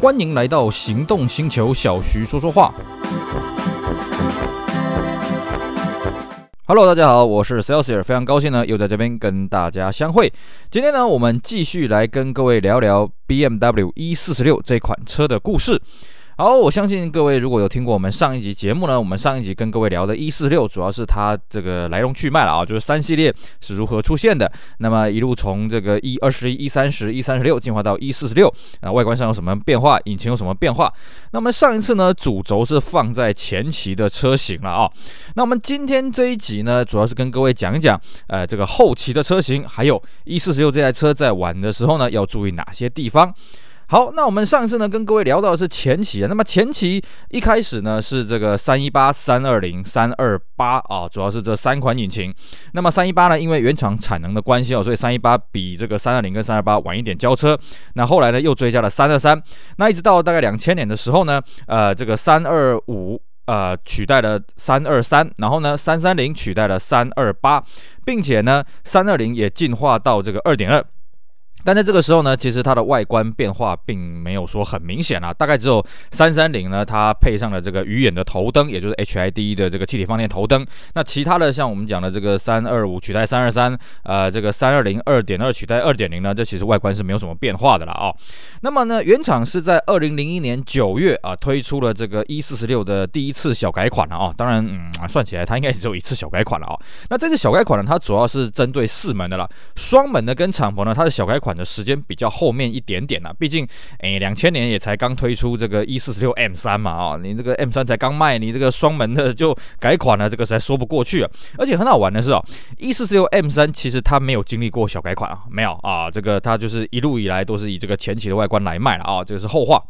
欢迎来到行动星球，小徐说说话。Hello，大家好，我是 Celsius，非常高兴呢，又在这边跟大家相会。今天呢，我们继续来跟各位聊聊 BMW E 四十六这款车的故事。好，我相信各位如果有听过我们上一集节目呢，我们上一集跟各位聊的 E46 主要是它这个来龙去脉了啊，就是三系列是如何出现的。那么一路从这个 E21、E30、E36 进化到 E46，啊，外观上有什么变化，引擎有什么变化？那么上一次呢，主轴是放在前期的车型了啊。那我们今天这一集呢，主要是跟各位讲一讲，呃，这个后期的车型，还有 E46 这台车在玩的时候呢，要注意哪些地方。好，那我们上次呢跟各位聊到的是前期啊，那么前期一开始呢是这个三一八、三二零、三二八啊，主要是这三款引擎。那么三一八呢，因为原厂产能的关系哦，所以三一八比这个三二零跟三二八晚一点交车。那后来呢又追加了三二三，那一直到大概两千年的时候呢，呃，这个三二五呃取代了三二三，然后呢三三零取代了三二八，并且呢三二零也进化到这个二点二。但在这个时候呢，其实它的外观变化并没有说很明显啊，大概只有三三零呢，它配上了这个鱼眼的头灯，也就是 HID 的这个气体放电头灯。那其他的像我们讲的这个三二五取代三二三，呃，这个三二零二点二取代二点零呢，这其实外观是没有什么变化的了啊、那么呢，原厂是在二零零一年九月啊推出了这个 E 四十六的第一次小改款了啊、当然，嗯，算起来它应该只有一次小改款了啊、那这次小改款呢，它主要是针对四门的了，双门的跟敞篷呢，它的小改款。款的时间比较后面一点点呐、啊，毕竟，诶，两千年也才刚推出这个 E 四十六 M 三嘛，啊，你这个 M 三才刚卖，你这个双门的就改款了，这个实在说不过去啊。而且很好玩的是哦，E 四十六 M 三其实它没有经历过小改款啊，没有啊，这个它就是一路以来都是以这个前期的外观来卖了啊，这个是后话。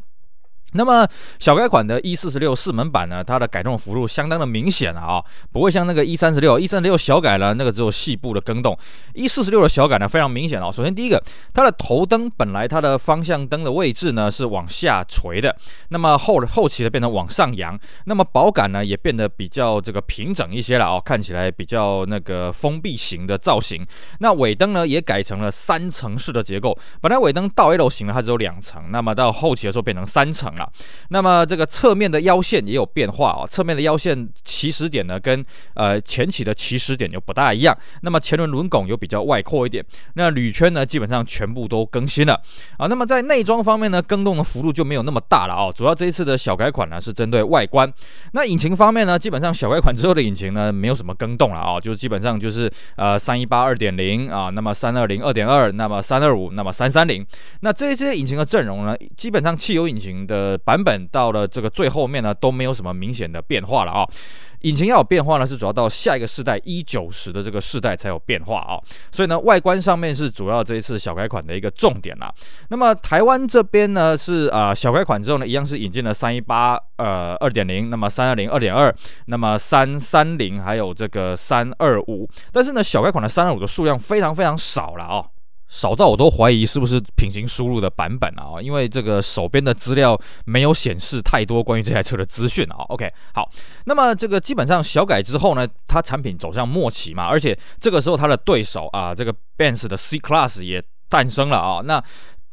那么小改款的 E 四十六四门版呢，它的改动幅度相当的明显啊，啊，不会像那个 E 三十六，E 三十六小改了，那个只有细部的更动，E 四十六的小改呢非常明显啊。首先第一个，它的头灯本来它的方向灯的位置呢是往下垂的，那么后后期的变成往上扬，那么保杆呢也变得比较这个平整一些了啊，看起来比较那个封闭型的造型。那尾灯呢也改成了三层式的结构，本来尾灯倒 L 型的它只有两层，那么到后期的时候变成三层。那么这个侧面的腰线也有变化啊，侧面的腰线起始点呢跟呃前起的起始点又不大一样。那么前轮轮拱又比较外扩一点，那铝圈呢基本上全部都更新了啊。那么在内装方面呢，更动的幅度就没有那么大了啊。主要这一次的小改款呢是针对外观。那引擎方面呢，基本上小改款之后的引擎呢没有什么更动了啊，就基本上就是呃三一八二点零啊，那么三二零二点二，那么三二五，那么三三零。那这些引擎的阵容呢，基本上汽油引擎的。版本到了这个最后面呢，都没有什么明显的变化了啊。引擎要有变化呢，是主要到下一个世代一九十的这个世代才有变化啊。所以呢，外观上面是主要这一次小改款的一个重点啦。那么台湾这边呢，是啊、小改款之后呢，一样是引进了三一八呃二点零，那么三二零二点二，那么三三零还有这个三二五。但是呢，小改款的三二五的数量非常非常少了啊。少到我都怀疑是不是平行输入的版本啊，因为这个手边的资料没有显示太多关于这台车的资讯啊。OK，好，那么这个基本上小改之后呢，它产品走向末期嘛，而且这个时候它的对手啊，这个 Benz 的 C Class 也诞生了啊，那。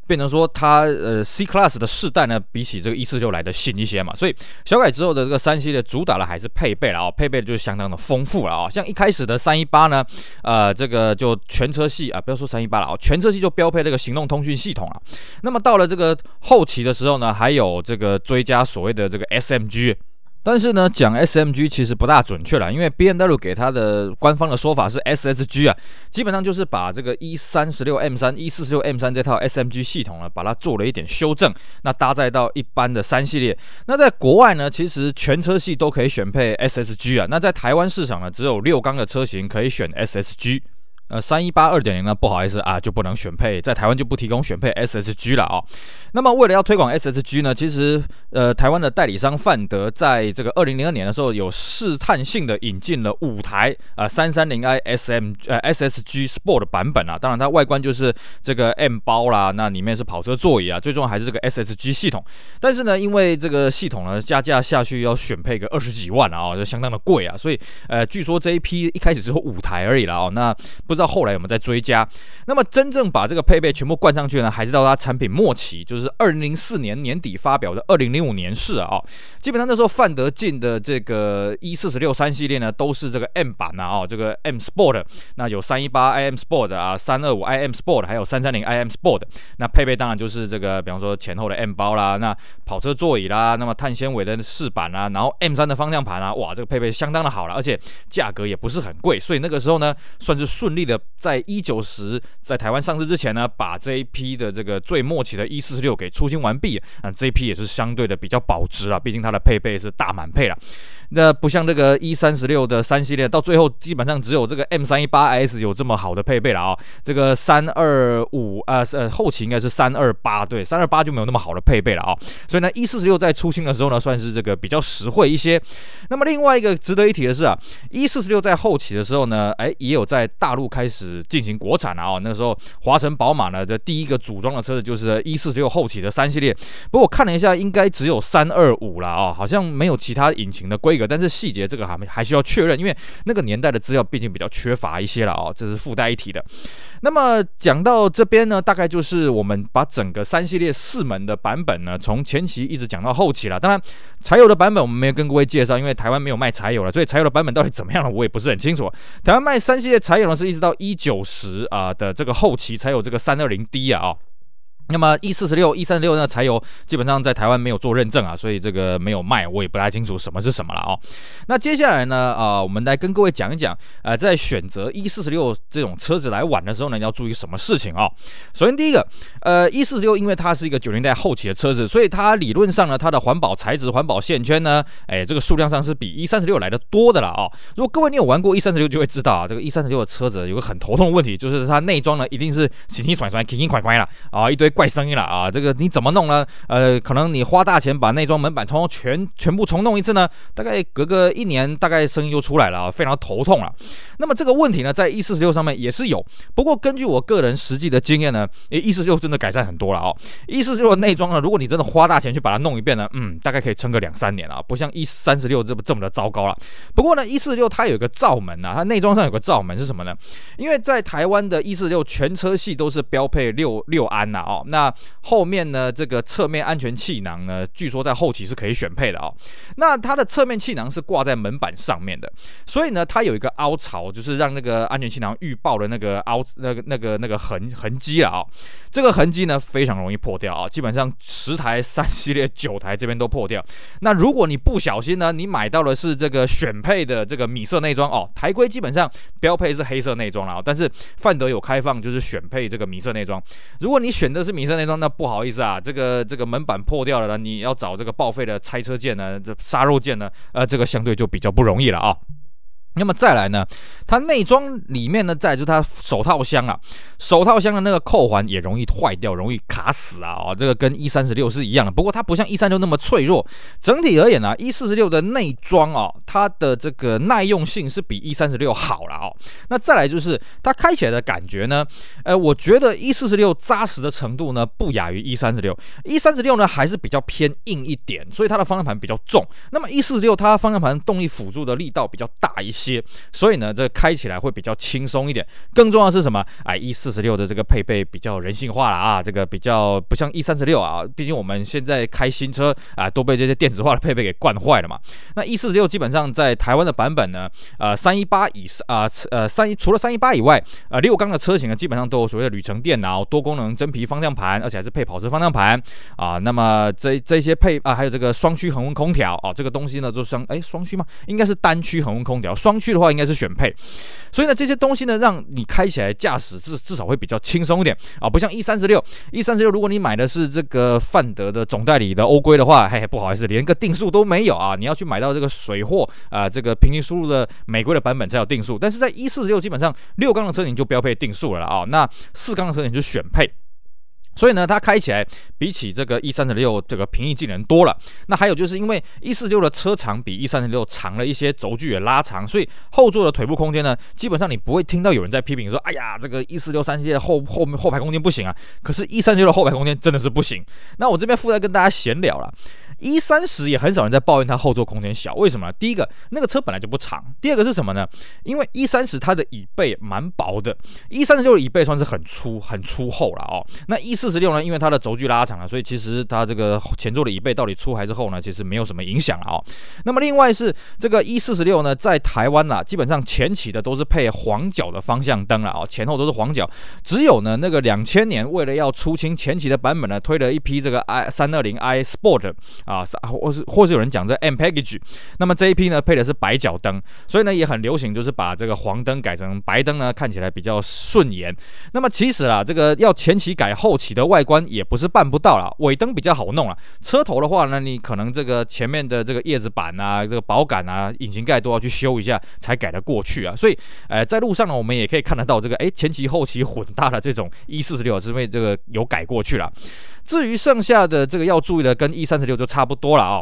变成说它呃 C Class 的世代呢，比起这个 E46 来的新一些嘛，所以小改之后的这个三系列主打的还是配备了啊，配备的就相当的丰富了啊，像一开始的三一八呢，呃这个就全车系啊，不要说三一八了啊，全车系就标配这个行动通讯系统了。那么到了这个后期的时候呢，还有这个追加所谓的这个 SMG。但是呢，讲 SMG 其实不大准确啦，因为 BMW 给它的官方的说法是 SSG 啊，基本上就是把这个 E 三十六 M 三、E 四十六 M 三这套 SMG 系统呢，把它做了一点修正，那搭载到一般的三系列。那在国外呢，其实全车系都可以选配 SSG 啊，那在台湾市场呢，只有六缸的车型可以选 SSG。呃，三一八二点零呢，不好意思啊，就不能选配，在台湾就不提供选配 SSG 了啊、哦。那么为了要推广 SSG 呢，其实呃，台湾的代理商范德在这个二零零二年的时候，有试探性的引进了五台啊三三零 i SM 呃 SSG Sport 版本啊。当然它外观就是这个 M 包啦，那里面是跑车座椅啊，最重要还是这个 SSG 系统。但是呢，因为这个系统呢加价下去要选配个二十几万啊，就相当的贵啊，所以呃，据说这一批一开始只有五台而已了啊、哦。那不。不知道后来有没有在追加。那么真正把这个配备全部灌上去呢，还是到它产品末期，就是二零零四年年底发表的二零零五年式啊。基本上那时候范德进的这个一四十六三系列呢，都是这个 M 版啊，哦，这个 M Sport，那有三一八 IM Sport 啊，三二五 IM Sport，还有三三零 IM Sport。那配备当然就是这个，比方说前后的 M 包啦，那跑车座椅啦，那么碳纤维的饰板啦，然后 M 三的方向盘啊，哇，这个配备相当的好了，而且价格也不是很贵，所以那个时候呢，算是顺利在一九十在台湾上市之前呢，把这一批的这个最末期的 E 四十六给出清完毕。那这一批也是相对的比较保值啊，毕竟它的配备是大满配了。那不像这个 E 三十六的三系列，到最后基本上只有这个 M 三一八 S 有这么好的配备了啊。这个三二五啊，呃，后期应该是三二八，对，三二八就没有那么好的配备了啊。所以呢，E 四十六在出清的时候呢，算是这个比较实惠一些。那么另外一个值得一提的是啊，E 四十六在后期的时候呢，哎，也有在大陆开始进行国产了啊。那时候华晨宝马呢，这第一个组装的车子就是 E 四十六后期的三系列。不过我看了一下，应该只有三二五了啊，好像没有其他引擎的规。一个，但是细节这个还没还需要确认，因为那个年代的资料毕竟比较缺乏一些了哦，这是附带一提的。那么讲到这边呢，大概就是我们把整个三系列四门的版本呢，从前期一直讲到后期了。当然，柴油的版本我们没有跟各位介绍，因为台湾没有卖柴油了，所以柴油的版本到底怎么样了，我也不是很清楚。台湾卖三系列柴油呢，是一直到一九十啊的这个后期才有这个三二零 D 啊哦。那么 E 四十六、E 三十六呢，柴油基本上在台湾没有做认证啊，所以这个没有卖，我也不太清楚什么是什么了哦。那接下来呢，啊、呃，我们来跟各位讲一讲，呃，在选择 E 四十六这种车子来玩的时候呢，你要注意什么事情啊、哦？首先第一个，呃，E 四十六因为它是一个九零代后期的车子，所以它理论上呢，它的环保材质、环保线圈呢，哎，这个数量上是比 E 三十六来的多的了啊、如果各位你有玩过 E 三十六，就会知道啊，这个 E 三十六的车子有个很头痛的问题，就是它内装呢一定是洗洗甩甩、轻轻快快了啊，一堆怪声音了啊。这个你怎么弄呢？呃，可能你花大钱把内装门板重全全部重弄一次呢，大概隔个一年，大概声音就出来了啊，非常头痛了。那么这个问题呢，在 E 四十六上面也是有，不过根据我个人实际的经验呢，E 四十六真的改善很多了哦。E 四十六的内装呢，如果你真的花大钱去把它弄一遍呢，嗯，大概可以撑个两三年啊，不像 E 三十六这么这么的糟糕了。不过呢，E 四十六它有一个罩门呐，它内装上有个罩门是什么呢？因为在台湾的 E 四十六全车系都是标配六六安呐哦，那后。面呢，这个侧面安全气囊呢，据说在后期是可以选配的哦。那它的侧面气囊是挂在门板上面的，所以呢，它有一个凹槽，就是让那个安全气囊预爆的那个凹那个那个那个痕痕迹了啊。这个痕迹呢，非常容易破掉啊，基本上十台三系列九台这边都破掉。那如果你不小心呢，你买到的是这个选配的这个米色内装哦，台规基本上标配是黑色内装了啊，但是范德有开放就是选配这个米色内装。如果你选的是米色那装，那不好。意思啊，这个这个门板破掉了呢，你要找这个报废的拆车件呢，这杀肉件呢，呃，这个相对就比较不容易了啊。那么再来呢，它内装里面呢，再就是它手套箱啊，手套箱的那个扣环也容易坏掉，容易卡死啊，哦，这个跟 E 三十六是一样的，不过它不像 E 三十六那么脆弱。整体而言呢，E 四十六的内装啊，它的这个耐用性是比 E 三十六好了哦。那再来就是它开起来的感觉呢，呃，我觉得 E 四十六扎实的程度呢，不亚于 E 三十六。E 三十六呢，还是比较偏硬一点，所以它的方向盘比较重。那么 E 四十六它方向盘动力辅助的力道比较大一些。些，所以呢，这开起来会比较轻松一点。更重要是什么？哎，E 四十六的这个配备比较人性化了啊，这个比较不像 E 三十六啊。毕竟我们现在开新车啊，都被这些电子化的配备给惯坏了嘛。那 E 四十六基本上在台湾的版本呢，呃，三一八以上啊，呃，三一除了三一八以外，呃，六缸的车型呢，基本上都有所谓的旅程电脑、多功能真皮方向盘，而且还是配跑车方向盘啊。那么这这些配啊，还有这个双区恒温空调啊，这个东西呢，就双哎双区吗？应该是单区恒温空调双。去的话应该是选配，所以呢，这些东西呢，让你开起来驾驶至至少会比较轻松一点。啊，不像 E 三十六，E 三十六如果你买的是这个范德的总代理的欧规的话，嘿嘿，不好意思，连个定速都没有啊，你要去买到这个水货啊，这个平行输入的美规的版本才有定速，但是在 E 四十六基本上六缸的车型就标配定速了啊，那四缸的车型就选配。所以呢，它开起来比起这个 E 三十六这个平易近人多了。那还有就是因为 E 四十六的车长比 E 三十六长了一些，轴距也拉长，所以后座的腿部空间呢，基本上你不会听到有人在批评说，哎呀，这个 E 四十六三系列后后面后排空间不行啊。可是 E 三十六的后排空间真的是不行。那我这边附带跟大家闲聊了。E 三十也很少人在抱怨它后座空间小，为什么？第一个，那个车本来就不长；第二个是什么呢？因为 E 三十它的椅背蛮薄的，E 三十六的椅背算是很粗、很粗厚了哦。那 E 四十六呢？因为它的轴距拉长了，所以其实它这个前座的椅背到底粗还是厚呢？其实没有什么影响了哦。那么另外是这个 E 四十六呢，在台湾啦，基本上前期的都是配黄角的方向灯了哦，前后都是黄角，只有呢那个两千年为了要出清前期的版本呢，推了一批这个 i 三二零 i Sport 啊，或是或是有人讲这 M Package，那么这一批呢配的是白脚灯，所以呢也很流行，就是把这个黄灯改成白灯呢，看起来比较顺眼。那么其实啊，这个要前期改后期的外观也不是办不到啦，尾灯比较好弄啦，车头的话呢，你可能这个前面的这个叶子板啊，这个保杆啊，引擎盖都要去修一下才改得过去啊。所以，呃，在路上呢，我们也可以看得到这个，哎，前期后期混搭的这种 E 四十六是因为这个有改过去了。至于剩下的这个要注意的，跟 E 三十六就差不多了啊、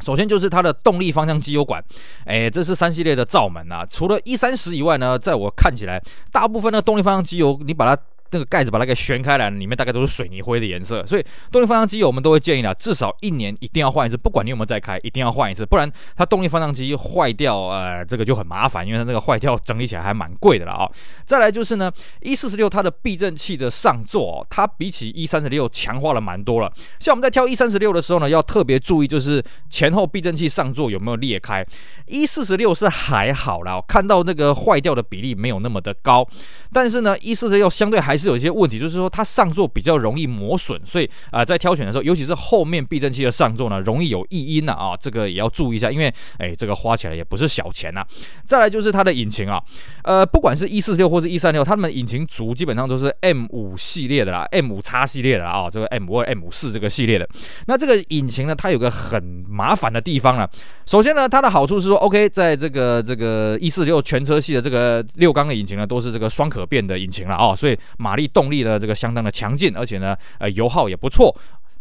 首先就是它的动力方向机油管，哎，这是三系列的罩门啊。除了 E 三十以外呢，在我看起来，大部分的动力方向机油，你把它。这个盖子把它给旋开来，里面大概都是水泥灰的颜色，所以动力方向机我们都会建议啦，至少一年一定要换一次，不管你有没有在开，一定要换一次，不然它动力方向机坏掉，呃，这个就很麻烦，因为它那个坏掉整理起来还蛮贵的了啊、哦。再来就是呢，E46 它的避震器的上座、哦，它比起 E36 强化了蛮多了。像我们在挑 E36 的时候呢，要特别注意就是前后避震器上座有没有裂开。E46 是还好啦，看到那个坏掉的比例没有那么的高，但是呢，E46 相对还是。有一些问题，就是说它上座比较容易磨损，所以啊、在挑选的时候，尤其是后面避震器的上座呢，容易有异音呐啊，这个也要注意一下，因为哎，这个花起来也不是小钱呐、啊。再来就是它的引擎啊，呃，不管是 E 四六或是 E 三六，它们引擎组基本上都是 M 五系列的啦，M 五叉系列的啦啊，这个 M 二、M 四这个系列的。那这个引擎呢，它有个很麻烦的地方呢。首先呢，它的好处是说，OK，在这个这个 E 四六全车系的这个六缸的引擎呢，都是这个双可变的引擎了啊，所以马。马力动力呢，这个相当的强劲，而且呢，呃，油耗也不错。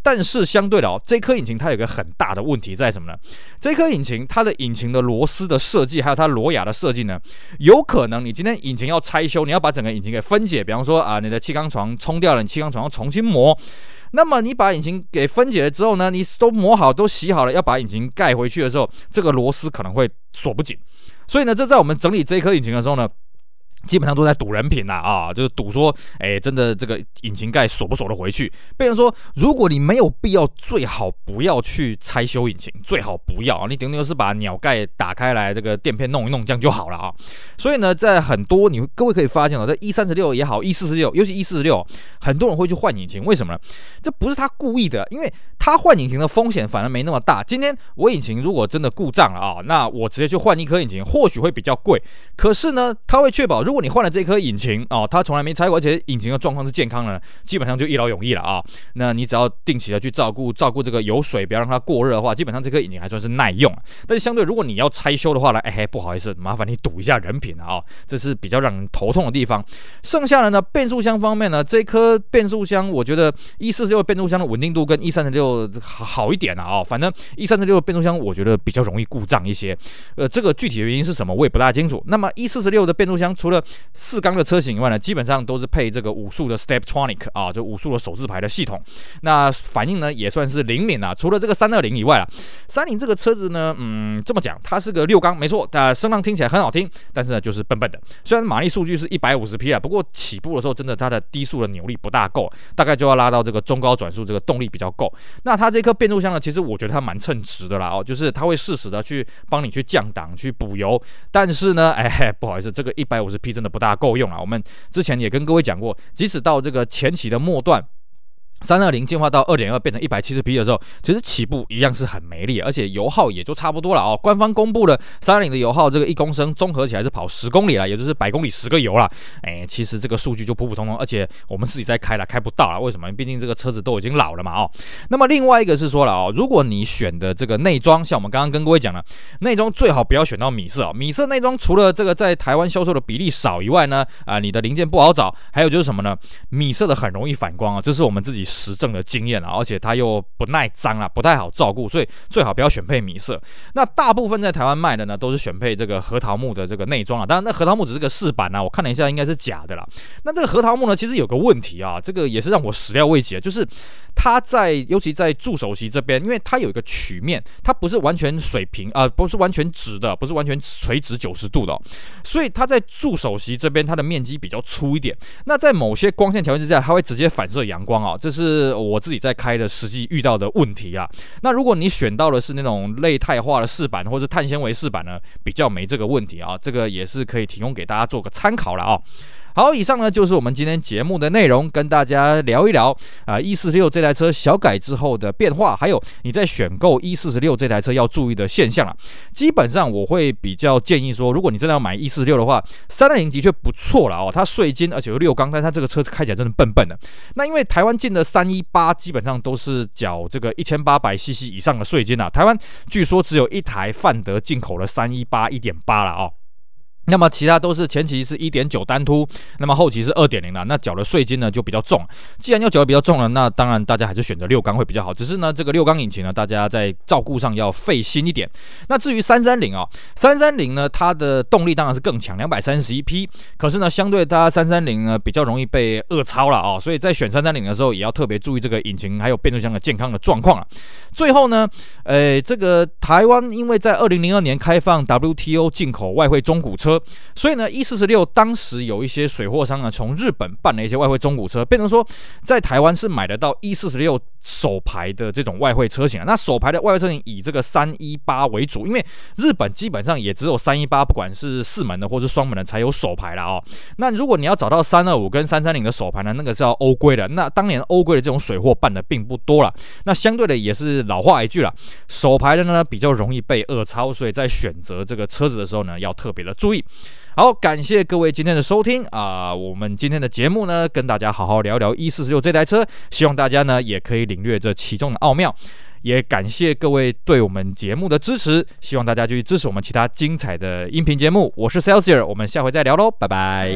但是相对的哦，这颗引擎它有个很大的问题在什么呢？这颗引擎它的引擎的螺丝的设计，还有它螺牙的设计呢，有可能你今天引擎要拆修，你要把整个引擎给分解，比方说啊，你的气缸床冲掉了，你气缸床要重新磨。那么你把引擎给分解了之后呢，你都磨好，都洗好了，要把引擎盖回去的时候，这个螺丝可能会锁不紧。所以呢，这在我们整理这颗引擎的时候呢。基本上都在赌人品呐啊，就是赌说，哎，真的这个引擎盖锁不锁得回去？被人说，如果你没有必要，最好不要去拆修引擎，最好不要啊。你顶多是把鸟盖打开来，这个垫片弄一弄，这样就好了啊。所以呢，在很多你各位可以发现哦，在 E 三十六也好，E 四十六，尤其 E 四十六，很多人会去换引擎，为什么呢？这不是他故意的，因为他换引擎的风险反而没那么大。今天我引擎如果真的故障了啊，那我直接去换一颗引擎，或许会比较贵，可是呢，他会确保。如果你换了这颗引擎哦，它从来没拆过，而且引擎的状况是健康的，基本上就一劳永逸了啊。那你只要定期的去照顾照顾这个油水，不要让它过热的话，基本上这颗引擎还算是耐用。但是相对如果你要拆修的话呢，哎嘿，不好意思，麻烦你赌一下人品了啊，这是比较让人头痛的地方。剩下的呢，变速箱方面呢，这颗变速箱我觉得 E 四十六变速箱的稳定度跟 E 三十六好一点了啊。反正 E 三十六变速箱我觉得比较容易故障一些，呃，这个具体原因是什么我也不大清楚。那么 E 四十六的变速箱除了四缸的车型以外呢，基本上都是配这个五速的 Steptronic 啊，就五速的手自排的系统。那反应呢也算是灵敏啊。除了这个三二零以外啊，三菱这个车子呢，嗯，这么讲，它是个六缸，没错，但声浪听起来很好听，但是呢就是笨笨的。虽然马力数据是一百五十匹啊，不过起步的时候真的它的低速的扭力不大够，大概就要拉到这个中高转速，这个动力比较够。那它这颗变速箱呢，其实我觉得它蛮称职的啦哦，就是它会适时的去帮你去降档、去补油。但是呢，哎，不好意思，这个一百五十匹真的不大够用。啊，我们之前也跟各位讲过，即使到这个前期的末段。三二零进化到二点二变成一百七十匹的时候，其实起步一样是很没力，而且油耗也就差不多了哦。官方公布的三二零的油耗，这个一公升综合起来是跑十公里了，也就是百公里十个油了。哎，其实这个数据就普普通通，而且我们自己在开了，开不到了。为什么？毕竟这个车子都已经老了嘛哦。那么另外一个是说了哦，如果你选的这个内装，像我们刚刚跟各位讲了，内装最好不要选到米色哦。米色内装除了这个在台湾销售的比例少以外呢，啊，你的零件不好找，还有就是什么呢？米色的很容易反光啊，这是我们自己实证的经验啊，而且它又不耐脏啊，不太好照顾，所以最好不要选配米色。那大部分在台湾卖的呢，都是选配这个核桃木的这个内装啊。当然，那核桃木只是个饰板啊，我看了一下，应该是假的啦。那这个核桃木呢，其实有个问题啊，这个也是让我始料未及的，就是它在尤其在助手席这边，因为它有一个曲面，它不是完全水平啊、不是完全直的，不是完全垂直九十度的、哦，所以它在助手席这边，它的面积比较粗一点。那在某些光线条件之下，它会直接反射阳光啊、这是是我自己在开的实际遇到的问题啊。那如果你选到的是那种类钛化的饰板或者是碳纤维饰板呢，比较没这个问题啊。这个也是可以提供给大家做个参考了啊、好，以上呢就是我们今天节目的内容，跟大家聊一聊啊，E 四十六这台车小改之后的变化，还有你在选购 E 四十六这台车要注意的现象了。基本上我会比较建议说，如果你真的要买 E 四十六的话，三二零的确不错了哦，它税金而且有六缸，但它这个车子开起来真的笨笨的。那因为台湾进的三一八基本上都是缴这个一千八百 CC 以上的税金啊，台湾据说只有一台范德进口的三一八一点八了哦。那么其他都是前期是一点九单凸，那么后期是二点零了，那缴的税金呢就比较重。既然要缴的比较重了，那当然大家还是选择六缸会比较好。只是呢，这个六缸引擎呢，大家在照顾上要费心一点。那至于三三零啊，三三零呢，它的动力当然是更强，两百三十一匹。可是呢，相对它三三零呢比较容易被恶超了啊，所以在选三三零的时候也要特别注意这个引擎还有变速箱的健康的状况啊。最后呢，呃，这个台湾因为在二零零二年开放 WTO 进口外汇中古车。所以呢，E 四十六当时有一些水货商呢，从日本办了一些外汇中古车，变成说在台湾是买得到 E 四十六手排的这种外汇车型啊。那首排的外汇车型以这个三一八为主，因为日本基本上也只有三一八，不管是四门的或是双门的才有首排了哦。那如果你要找到三二五跟三三零的首排呢，那个是要欧规的。那当年欧规的这种水货办的并不多了。那相对的也是老话一句了，手牌的呢比较容易被恶超，所以在选择这个车子的时候呢，要特别的注意。好，感谢各位今天的收听啊！我们今天的节目呢，跟大家好好聊聊 E 四十六这台车，希望大家呢也可以领略这其中的奥妙。也感谢各位对我们节目的支持，希望大家继续支持我们其他精彩的音频节目。我是 Celsior，我们下回再聊喽，拜拜。